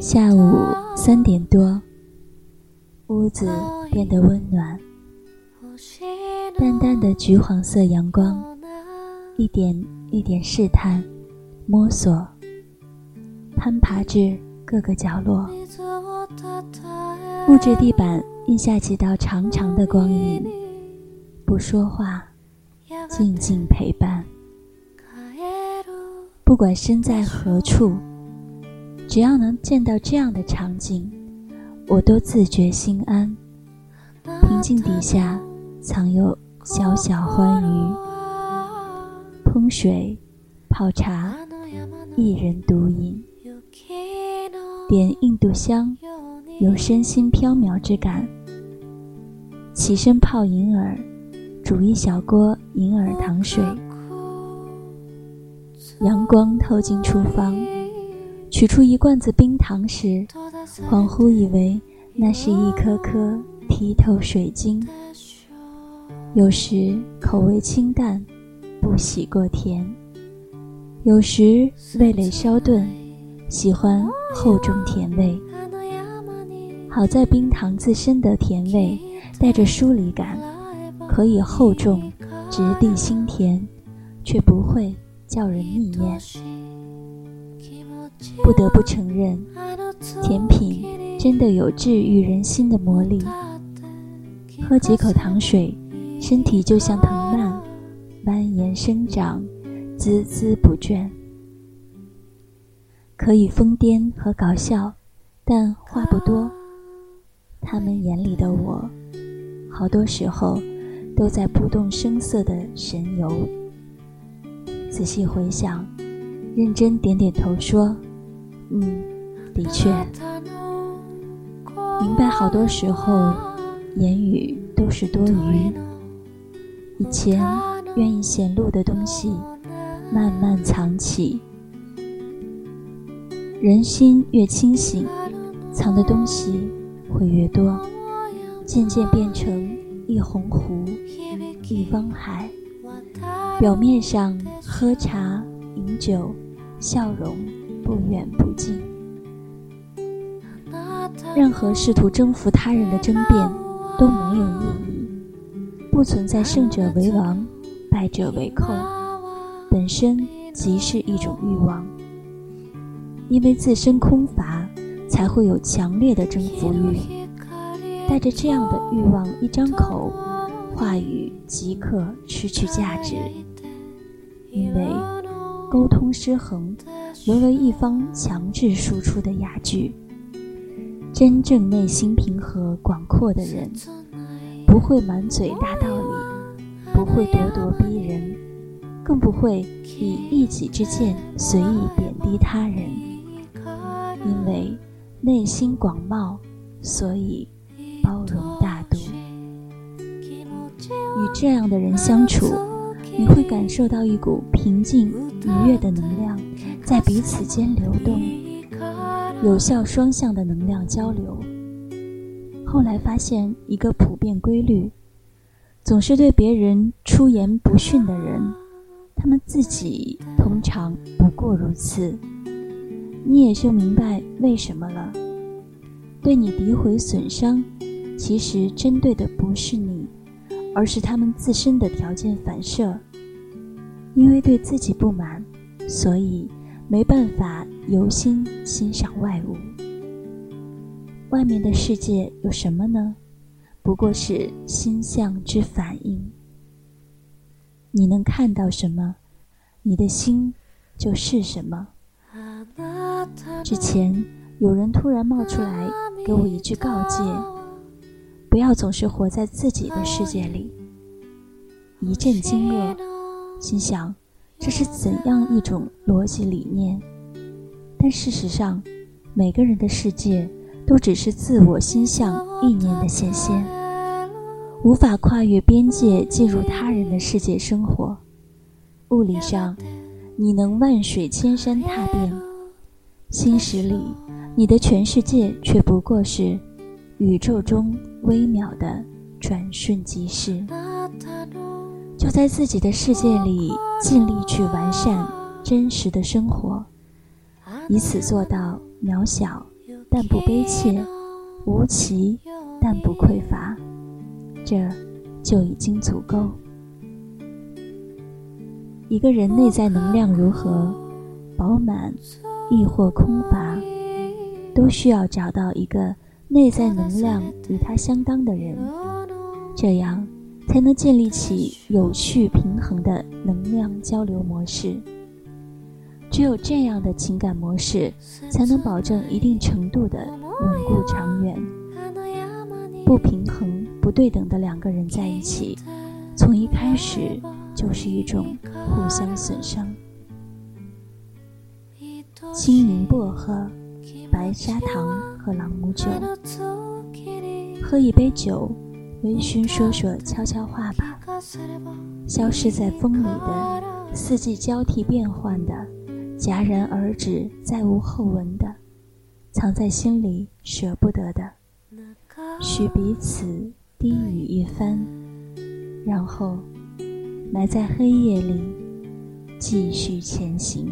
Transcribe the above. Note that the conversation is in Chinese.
下午三点多，屋子变得温暖，淡淡的橘黄色阳光，一点一点试探、摸索、攀爬至各个角落。木质地板印下几道长长的光影，不说话，静静陪伴。不管身在何处。只要能见到这样的场景，我都自觉心安。平静底下藏有小小欢愉。烹水、泡茶，一人独饮，点印度香，有身心飘渺之感。起身泡银耳，煮一小锅银耳糖水。阳光透进厨房。取出一罐子冰糖时，恍惚以为那是一颗颗剔透水晶。有时口味清淡，不喜过甜；有时味蕾稍钝，喜欢厚重甜味。好在冰糖自身的甜味带着疏离感，可以厚重、直抵心田，却不会叫人腻厌。不得不承认，甜品真的有治愈人心的魔力。喝几口糖水，身体就像藤蔓，蔓延生长，孜孜不倦。可以疯癫和搞笑，但话不多。他们眼里的我，好多时候都在不动声色的神游。仔细回想，认真点点头说。嗯，的确，明白好多时候言语都是多余。以前愿意显露的东西，慢慢藏起。人心越清醒，藏的东西会越多，渐渐变成一泓湖，一汪海。表面上喝茶饮酒，笑容。不远不近，任何试图征服他人的争辩都没有意义。不存在胜者为王，败者为寇，本身即是一种欲望。因为自身空乏，才会有强烈的征服欲。带着这样的欲望一张口，话语即刻失去价值，因为沟通失衡。沦为一方强制输出的哑剧。真正内心平和广阔的人，不会满嘴大道理，不会咄咄逼人，更不会以一己之见随意贬低他人。因为内心广袤，所以包容大度。与这样的人相处，你会感受到一股平静愉悦的能量。在彼此间流动，有效双向的能量交流。后来发现一个普遍规律：总是对别人出言不逊的人，他们自己通常不过如此。你也就明白为什么了。对你诋毁损伤，其实针对的不是你，而是他们自身的条件反射。因为对自己不满，所以。没办法由心欣赏外物，外面的世界有什么呢？不过是心相之反应。你能看到什么，你的心就是什么。之前有人突然冒出来给我一句告诫：不要总是活在自己的世界里。一阵惊愕，心想。这是怎样一种逻辑理念？但事实上，每个人的世界都只是自我心象意念的显现，无法跨越边界进入他人的世界生活。物理上，你能万水千山踏遍；心识里，你的全世界却不过是宇宙中微渺的转瞬即逝。就在自己的世界里，尽力去完善真实的生活，以此做到渺小但不悲切，无奇但不匮乏，这就已经足够。一个人内在能量如何饱满，亦或空乏，都需要找到一个内在能量与他相当的人，这样才能建立起有序平衡的能量交流模式。只有这样的情感模式，才能保证一定程度的稳固长远。不平衡、不对等的两个人在一起，从一开始就是一种互相损伤。青柠薄荷、白砂糖和朗姆酒，喝一杯酒，微醺说说悄悄话吧。消失在风里的，四季交替变换的。戛然而止，再无后文的，藏在心里舍不得的，许彼此低语一番，然后埋在黑夜里，继续前行。